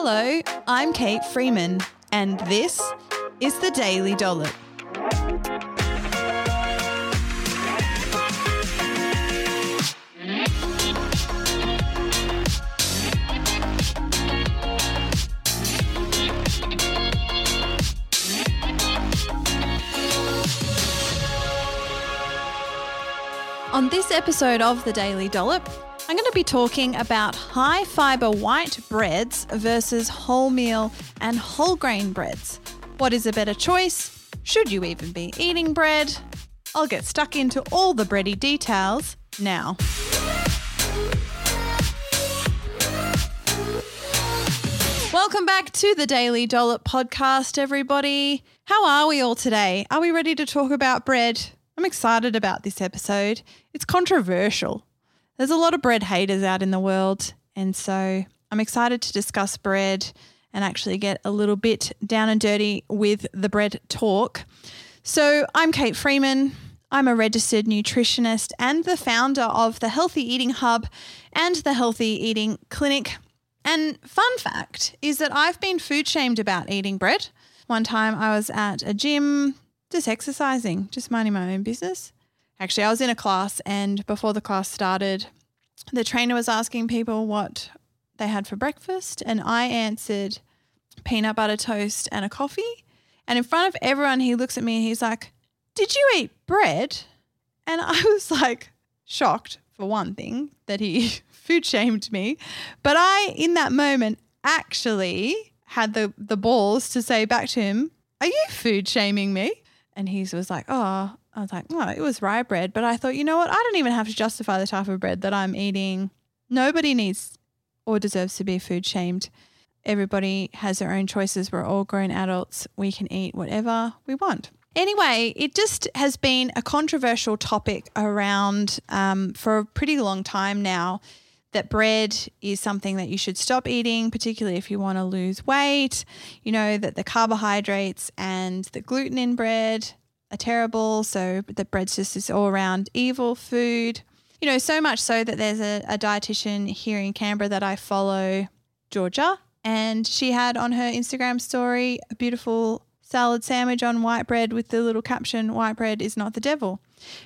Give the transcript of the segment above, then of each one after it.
Hello, I'm Kate Freeman, and this is the Daily Dollop. On this episode of the Daily Dollop, I'm going to be talking about high fiber white breads versus wholemeal and whole grain breads. What is a better choice? Should you even be eating bread? I'll get stuck into all the bready details now. Welcome back to the Daily Dollop podcast, everybody. How are we all today? Are we ready to talk about bread? I'm excited about this episode. It's controversial. There's a lot of bread haters out in the world, and so I'm excited to discuss bread and actually get a little bit down and dirty with the bread talk. So, I'm Kate Freeman. I'm a registered nutritionist and the founder of the Healthy Eating Hub and the Healthy Eating Clinic. And fun fact is that I've been food shamed about eating bread. One time I was at a gym just exercising, just minding my own business. Actually, I was in a class and before the class started, the trainer was asking people what they had for breakfast and I answered peanut butter toast and a coffee. And in front of everyone, he looks at me and he's like, Did you eat bread? And I was like, shocked for one thing that he food shamed me. But I, in that moment, actually had the, the balls to say back to him, Are you food shaming me? And he was like, Oh, I was like, Oh, it was rye bread. But I thought, you know what? I don't even have to justify the type of bread that I'm eating. Nobody needs or deserves to be food shamed. Everybody has their own choices. We're all grown adults. We can eat whatever we want. Anyway, it just has been a controversial topic around um, for a pretty long time now that bread is something that you should stop eating, particularly if you want to lose weight. You know, that the carbohydrates and the gluten in bread are terrible. So the bread's just this all around evil food. You know, so much so that there's a, a dietitian here in Canberra that I follow, Georgia, and she had on her Instagram story a beautiful salad sandwich on white bread with the little caption, White bread is not the devil.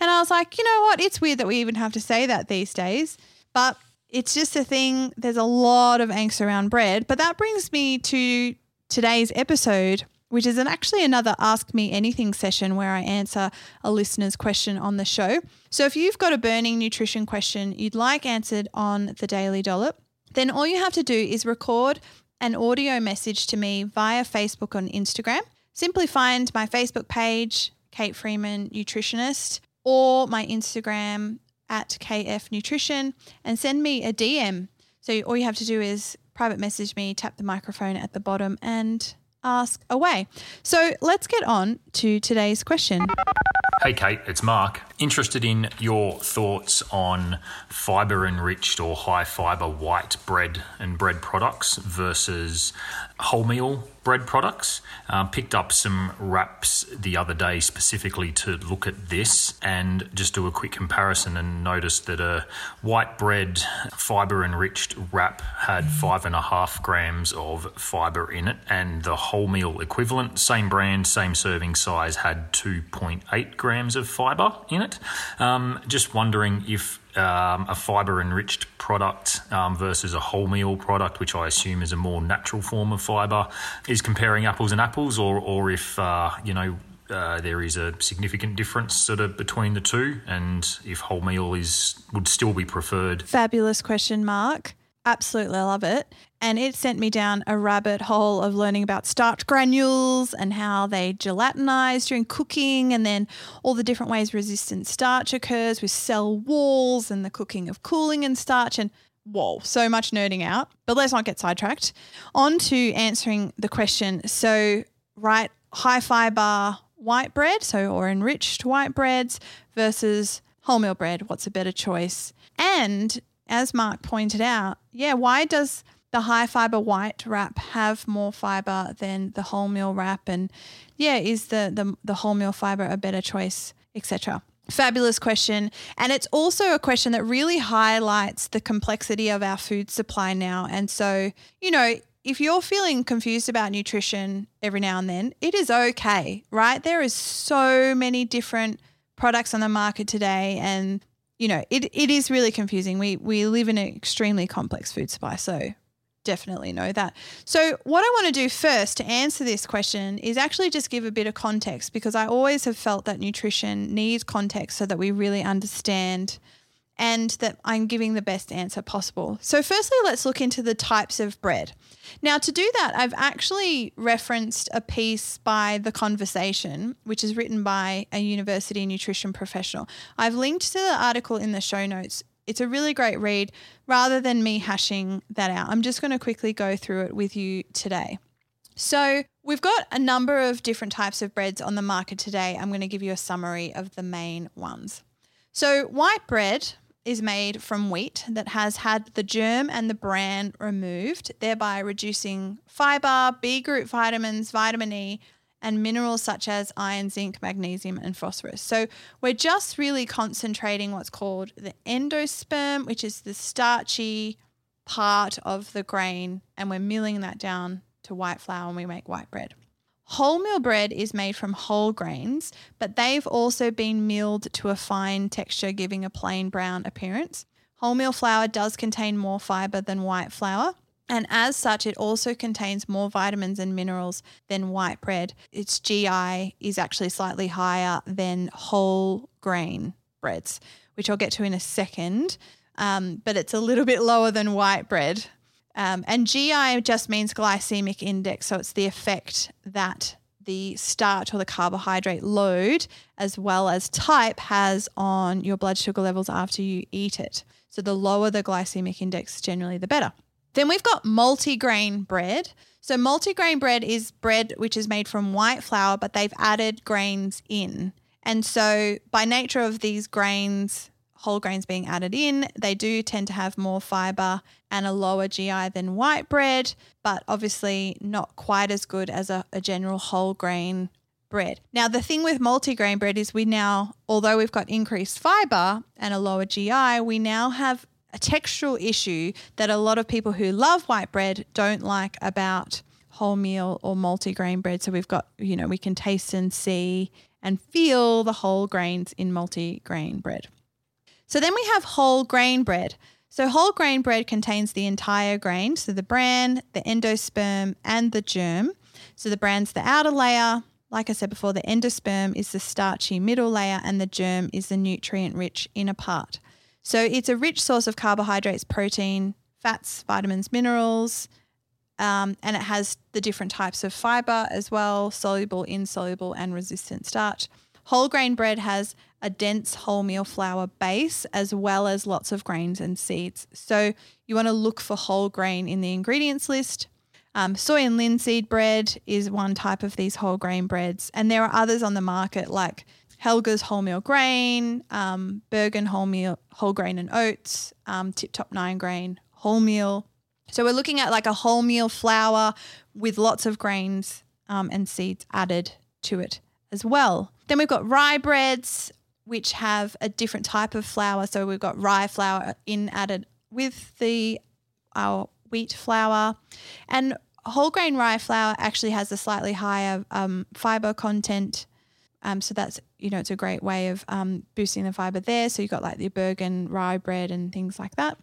And I was like, you know what? It's weird that we even have to say that these days. But it's just a thing. There's a lot of angst around bread. But that brings me to today's episode, which is an, actually another Ask Me Anything session where I answer a listener's question on the show. So if you've got a burning nutrition question you'd like answered on the Daily Dollop, then all you have to do is record an audio message to me via Facebook or Instagram. Simply find my Facebook page, Kate Freeman Nutritionist, or my Instagram at KF Nutrition and send me a DM. So all you have to do is private message me, tap the microphone at the bottom, and ask away. So let's get on to today's question. Hey Kate, it's Mark. Interested in your thoughts on fiber enriched or high fiber white bread and bread products versus wholemeal bread products. Uh, picked up some wraps the other day specifically to look at this and just do a quick comparison and noticed that a white bread fiber enriched wrap had five and a half grams of fiber in it, and the wholemeal equivalent, same brand, same serving size, had 2.8 grams of fiber in it. Um, just wondering if um, a fiber enriched product um, versus a wholemeal product, which I assume is a more natural form of fiber, is comparing apples and apples, or or if uh, you know. Uh, there is a significant difference sort of between the two, and if wholemeal is would still be preferred. Fabulous question, Mark. Absolutely, I love it. And it sent me down a rabbit hole of learning about starch granules and how they gelatinize during cooking, and then all the different ways resistant starch occurs with cell walls and the cooking of cooling and starch. And whoa, so much nerding out. But let's not get sidetracked. On to answering the question. So, right, high fiber white bread, so or enriched white breads versus wholemeal bread. What's a better choice? And as Mark pointed out, yeah, why does the high fiber white wrap have more fiber than the wholemeal wrap? And yeah, is the the, the wholemeal fiber a better choice, etc. Fabulous question. And it's also a question that really highlights the complexity of our food supply now. And so, you know, if you're feeling confused about nutrition every now and then, it is okay, right? There is so many different products on the market today and you know, it, it is really confusing. We we live in an extremely complex food supply, so definitely know that. So, what I want to do first to answer this question is actually just give a bit of context because I always have felt that nutrition needs context so that we really understand and that I'm giving the best answer possible. So, firstly, let's look into the types of bread. Now, to do that, I've actually referenced a piece by The Conversation, which is written by a university nutrition professional. I've linked to the article in the show notes. It's a really great read. Rather than me hashing that out, I'm just going to quickly go through it with you today. So, we've got a number of different types of breads on the market today. I'm going to give you a summary of the main ones. So, white bread, is made from wheat that has had the germ and the bran removed, thereby reducing fiber, B group vitamins, vitamin E, and minerals such as iron, zinc, magnesium, and phosphorus. So we're just really concentrating what's called the endosperm, which is the starchy part of the grain, and we're milling that down to white flour and we make white bread. Wholemeal bread is made from whole grains, but they've also been milled to a fine texture, giving a plain brown appearance. Wholemeal flour does contain more fiber than white flour, and as such, it also contains more vitamins and minerals than white bread. Its GI is actually slightly higher than whole grain breads, which I'll get to in a second, um, but it's a little bit lower than white bread. Um, and GI just means glycemic index. So it's the effect that the starch or the carbohydrate load, as well as type, has on your blood sugar levels after you eat it. So the lower the glycemic index, generally the better. Then we've got multigrain bread. So multigrain bread is bread which is made from white flour, but they've added grains in. And so by nature of these grains, whole grains being added in. They do tend to have more fiber and a lower GI than white bread, but obviously not quite as good as a, a general whole grain bread. Now, the thing with multigrain bread is we now, although we've got increased fiber and a lower GI, we now have a textural issue that a lot of people who love white bread don't like about wholemeal or multigrain bread. So we've got, you know, we can taste and see and feel the whole grains in multigrain bread. So then we have whole grain bread. So whole grain bread contains the entire grain, so the bran, the endosperm, and the germ. So the bran's the outer layer. Like I said before, the endosperm is the starchy middle layer, and the germ is the nutrient rich inner part. So it's a rich source of carbohydrates, protein, fats, vitamins, minerals, um, and it has the different types of fiber as well soluble, insoluble, and resistant starch. Whole grain bread has a dense wholemeal flour base as well as lots of grains and seeds. So you want to look for whole grain in the ingredients list. Um, soy and linseed bread is one type of these whole grain breads, and there are others on the market like Helga's wholemeal grain, um, Burgen wholemeal whole grain and oats, um, Tip Top nine grain wholemeal. So we're looking at like a wholemeal flour with lots of grains um, and seeds added to it as well. Then we've got rye breads, which have a different type of flour. So we've got rye flour in added with the our wheat flour, and whole grain rye flour actually has a slightly higher um, fiber content. Um, so that's you know it's a great way of um, boosting the fiber there. So you've got like the Burgen rye bread and things like that.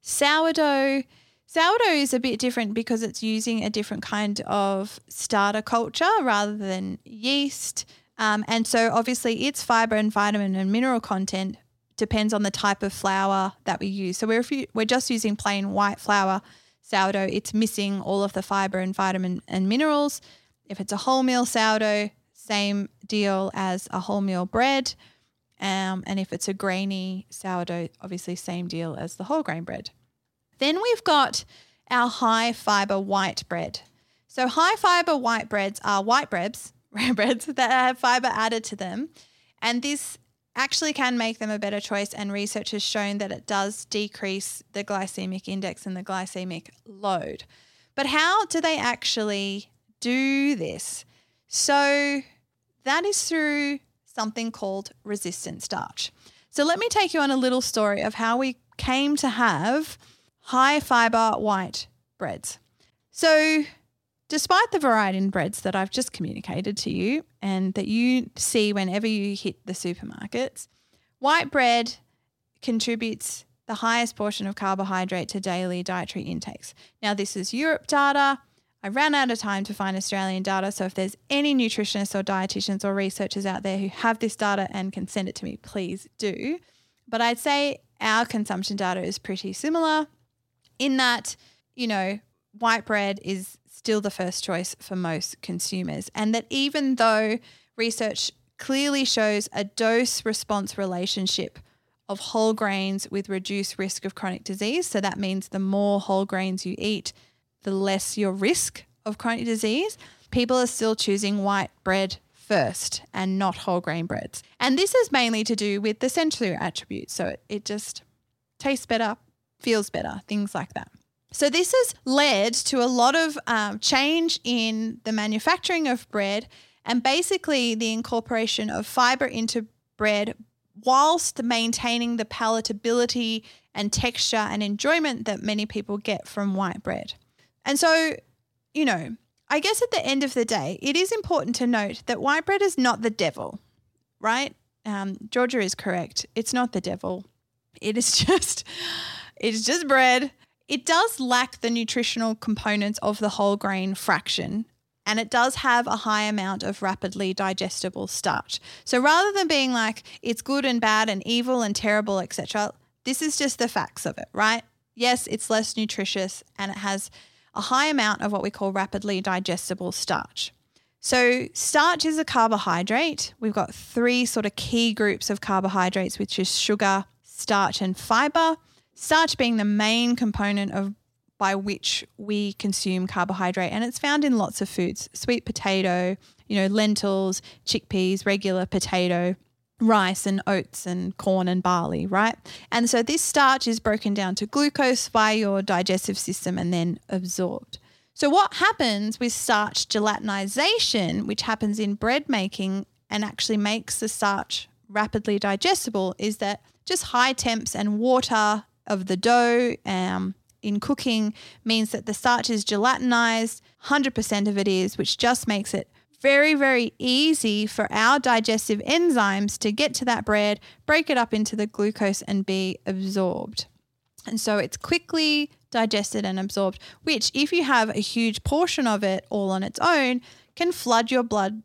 Sourdough. Sourdough is a bit different because it's using a different kind of starter culture rather than yeast. Um, and so obviously its fiber and vitamin and mineral content depends on the type of flour that we use. So we're, we're just using plain white flour sourdough, it's missing all of the fiber and vitamin and minerals. If it's a wholemeal sourdough, same deal as a wholemeal bread. Um, and if it's a grainy sourdough, obviously same deal as the whole grain bread. Then we've got our high fiber white bread. So high fiber white breads are white breads breads that have fiber added to them. And this actually can make them a better choice. And research has shown that it does decrease the glycemic index and the glycemic load. But how do they actually do this? So that is through something called resistant starch. So let me take you on a little story of how we came to have high fiber white breads. So, despite the variety in breads that I've just communicated to you and that you see whenever you hit the supermarkets, white bread contributes the highest portion of carbohydrate to daily dietary intakes. Now, this is Europe data. I ran out of time to find Australian data. So, if there's any nutritionists or dietitians or researchers out there who have this data and can send it to me, please do. But I'd say our consumption data is pretty similar in that, you know, white bread is still the first choice for most consumers. And that even though research clearly shows a dose response relationship of whole grains with reduced risk of chronic disease. So that means the more whole grains you eat, the less your risk of chronic disease. People are still choosing white bread first and not whole grain breads. And this is mainly to do with the sensory attributes. So it, it just tastes better, feels better, things like that. So this has led to a lot of um, change in the manufacturing of bread and basically the incorporation of fiber into bread whilst maintaining the palatability and texture and enjoyment that many people get from white bread. And so, you know, I guess at the end of the day, it is important to note that white bread is not the devil, right? Um, Georgia is correct. It's not the devil. It is just, it's just bread. It does lack the nutritional components of the whole grain fraction, and it does have a high amount of rapidly digestible starch. So rather than being like it's good and bad and evil and terrible, etc., this is just the facts of it, right? Yes, it's less nutritious and it has a high amount of what we call rapidly digestible starch. So, starch is a carbohydrate. We've got three sort of key groups of carbohydrates, which is sugar, starch, and fiber. Starch being the main component of by which we consume carbohydrate and it's found in lots of foods sweet potato you know lentils chickpeas regular potato rice and oats and corn and barley right? And so this starch is broken down to glucose via your digestive system and then absorbed. So what happens with starch gelatinization which happens in bread making and actually makes the starch rapidly digestible is that just high temps and water of the dough um, in cooking means that the starch is gelatinized, 100% of it is, which just makes it very, very easy for our digestive enzymes to get to that bread, break it up into the glucose, and be absorbed. And so it's quickly digested and absorbed, which, if you have a huge portion of it all on its own, can flood your blood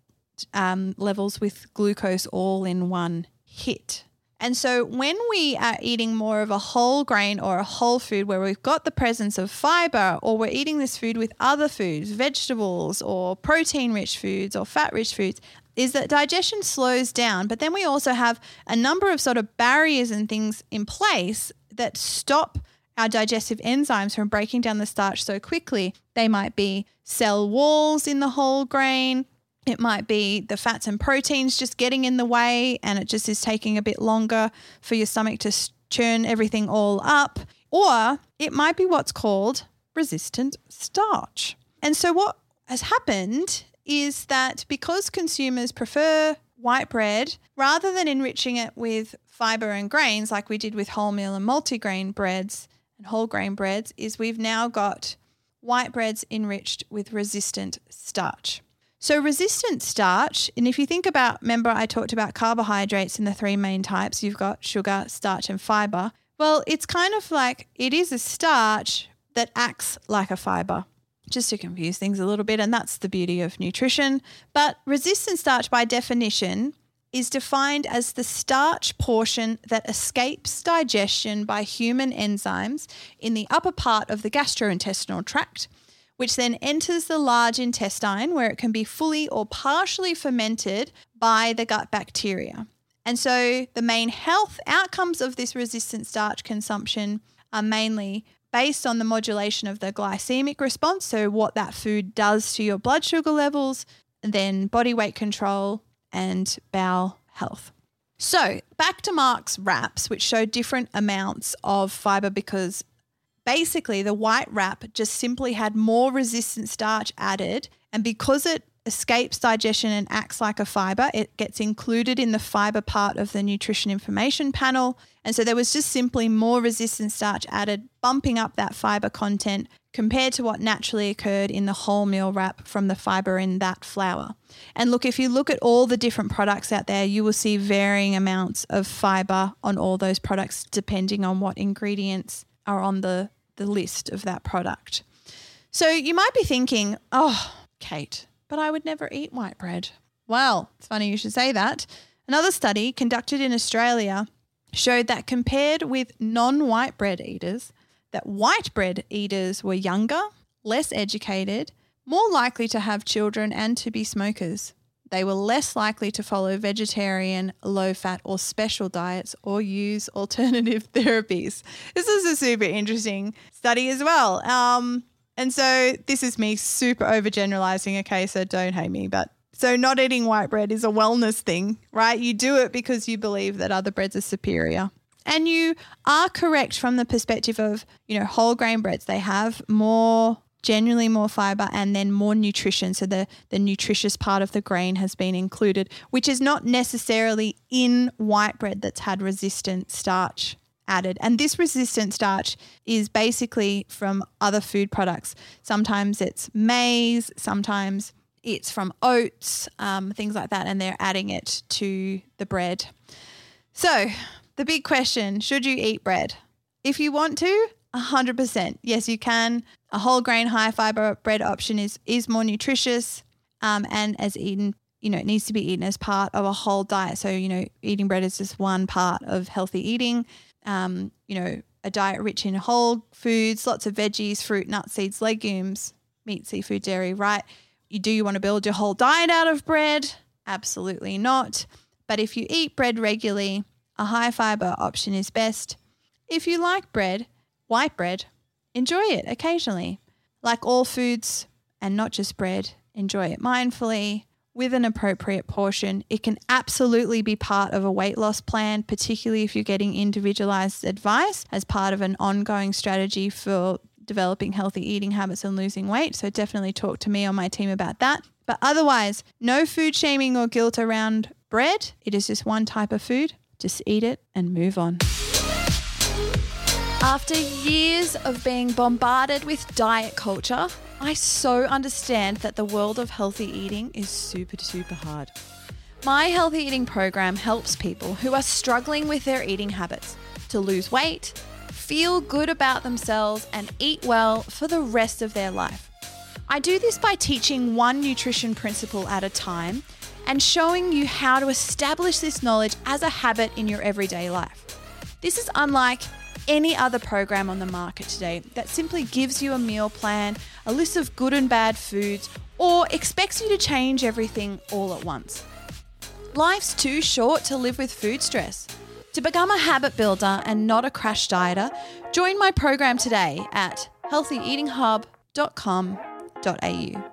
um, levels with glucose all in one hit. And so when we are eating more of a whole grain or a whole food where we've got the presence of fiber, or we're eating this food with other foods, vegetables or protein rich foods or fat rich foods, is that digestion slows down. But then we also have a number of sort of barriers and things in place that stop our digestive enzymes from breaking down the starch so quickly. They might be cell walls in the whole grain. It might be the fats and proteins just getting in the way, and it just is taking a bit longer for your stomach to churn everything all up. Or it might be what's called resistant starch. And so, what has happened is that because consumers prefer white bread, rather than enriching it with fiber and grains like we did with wholemeal and multigrain breads and whole grain breads, is we've now got white breads enriched with resistant starch. So, resistant starch, and if you think about, remember, I talked about carbohydrates and the three main types you've got sugar, starch, and fiber. Well, it's kind of like it is a starch that acts like a fiber, just to confuse things a little bit. And that's the beauty of nutrition. But resistant starch, by definition, is defined as the starch portion that escapes digestion by human enzymes in the upper part of the gastrointestinal tract which then enters the large intestine where it can be fully or partially fermented by the gut bacteria. And so the main health outcomes of this resistant starch consumption are mainly based on the modulation of the glycemic response, so what that food does to your blood sugar levels, then body weight control and bowel health. So, back to Mark's wraps, which show different amounts of fiber because Basically, the white wrap just simply had more resistant starch added. And because it escapes digestion and acts like a fiber. It gets included in the fiber part of the nutrition information panel. And so there was just simply more resistant starch added, bumping up that fiber content compared to what naturally occurred in the wholemeal wrap from the fiber in that flour. And look, if you look at all the different products out there, you will see varying amounts of fiber on all those products depending on what ingredients are on the, the list of that product. So you might be thinking, oh, Kate, but I would never eat white bread. Well, it's funny you should say that. Another study conducted in Australia showed that compared with non white bread eaters, that white bread eaters were younger, less educated, more likely to have children and to be smokers. They were less likely to follow vegetarian, low fat, or special diets or use alternative therapies. This is a super interesting study as well. Um, and so this is me super overgeneralizing, okay? So don't hate me, but so not eating white bread is a wellness thing, right? You do it because you believe that other breads are superior. And you are correct from the perspective of, you know, whole grain breads. They have more generally more fiber and then more nutrition. So the, the nutritious part of the grain has been included, which is not necessarily in white bread that's had resistant starch added. And this resistant starch is basically from other food products. Sometimes it's maize, sometimes it's from oats, um, things like that, and they're adding it to the bread. So, the big question should you eat bread? If you want to, 100%. Yes, you can. A whole grain, high fiber bread option is, is more nutritious um, and as eaten, you know, it needs to be eaten as part of a whole diet. So, you know, eating bread is just one part of healthy eating um, you know, a diet rich in whole foods, lots of veggies, fruit, nuts, seeds, legumes, meat, seafood, dairy, right? You do you want to build your whole diet out of bread? Absolutely not. But if you eat bread regularly, a high fiber option is best. If you like bread, white bread, enjoy it occasionally. Like all foods, and not just bread, enjoy it mindfully with an appropriate portion. It can absolutely be part of a weight loss plan, particularly if you're getting individualized advice as part of an ongoing strategy for developing healthy eating habits and losing weight. So definitely talk to me or my team about that. But otherwise, no food shaming or guilt around bread. It is just one type of food. Just eat it and move on. After years of being bombarded with diet culture, I so understand that the world of healthy eating is super, super hard. My healthy eating program helps people who are struggling with their eating habits to lose weight, feel good about themselves, and eat well for the rest of their life. I do this by teaching one nutrition principle at a time and showing you how to establish this knowledge as a habit in your everyday life. This is unlike any other program on the market today that simply gives you a meal plan, a list of good and bad foods, or expects you to change everything all at once. Life's too short to live with food stress. To become a habit builder and not a crash dieter, join my program today at healthyeatinghub.com.au.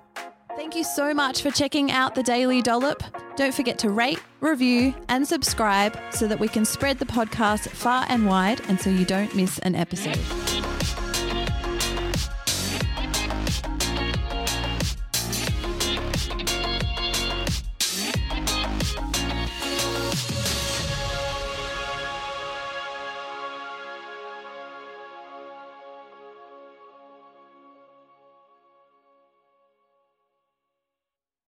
Thank you so much for checking out the Daily Dollop. Don't forget to rate, review, and subscribe so that we can spread the podcast far and wide and so you don't miss an episode.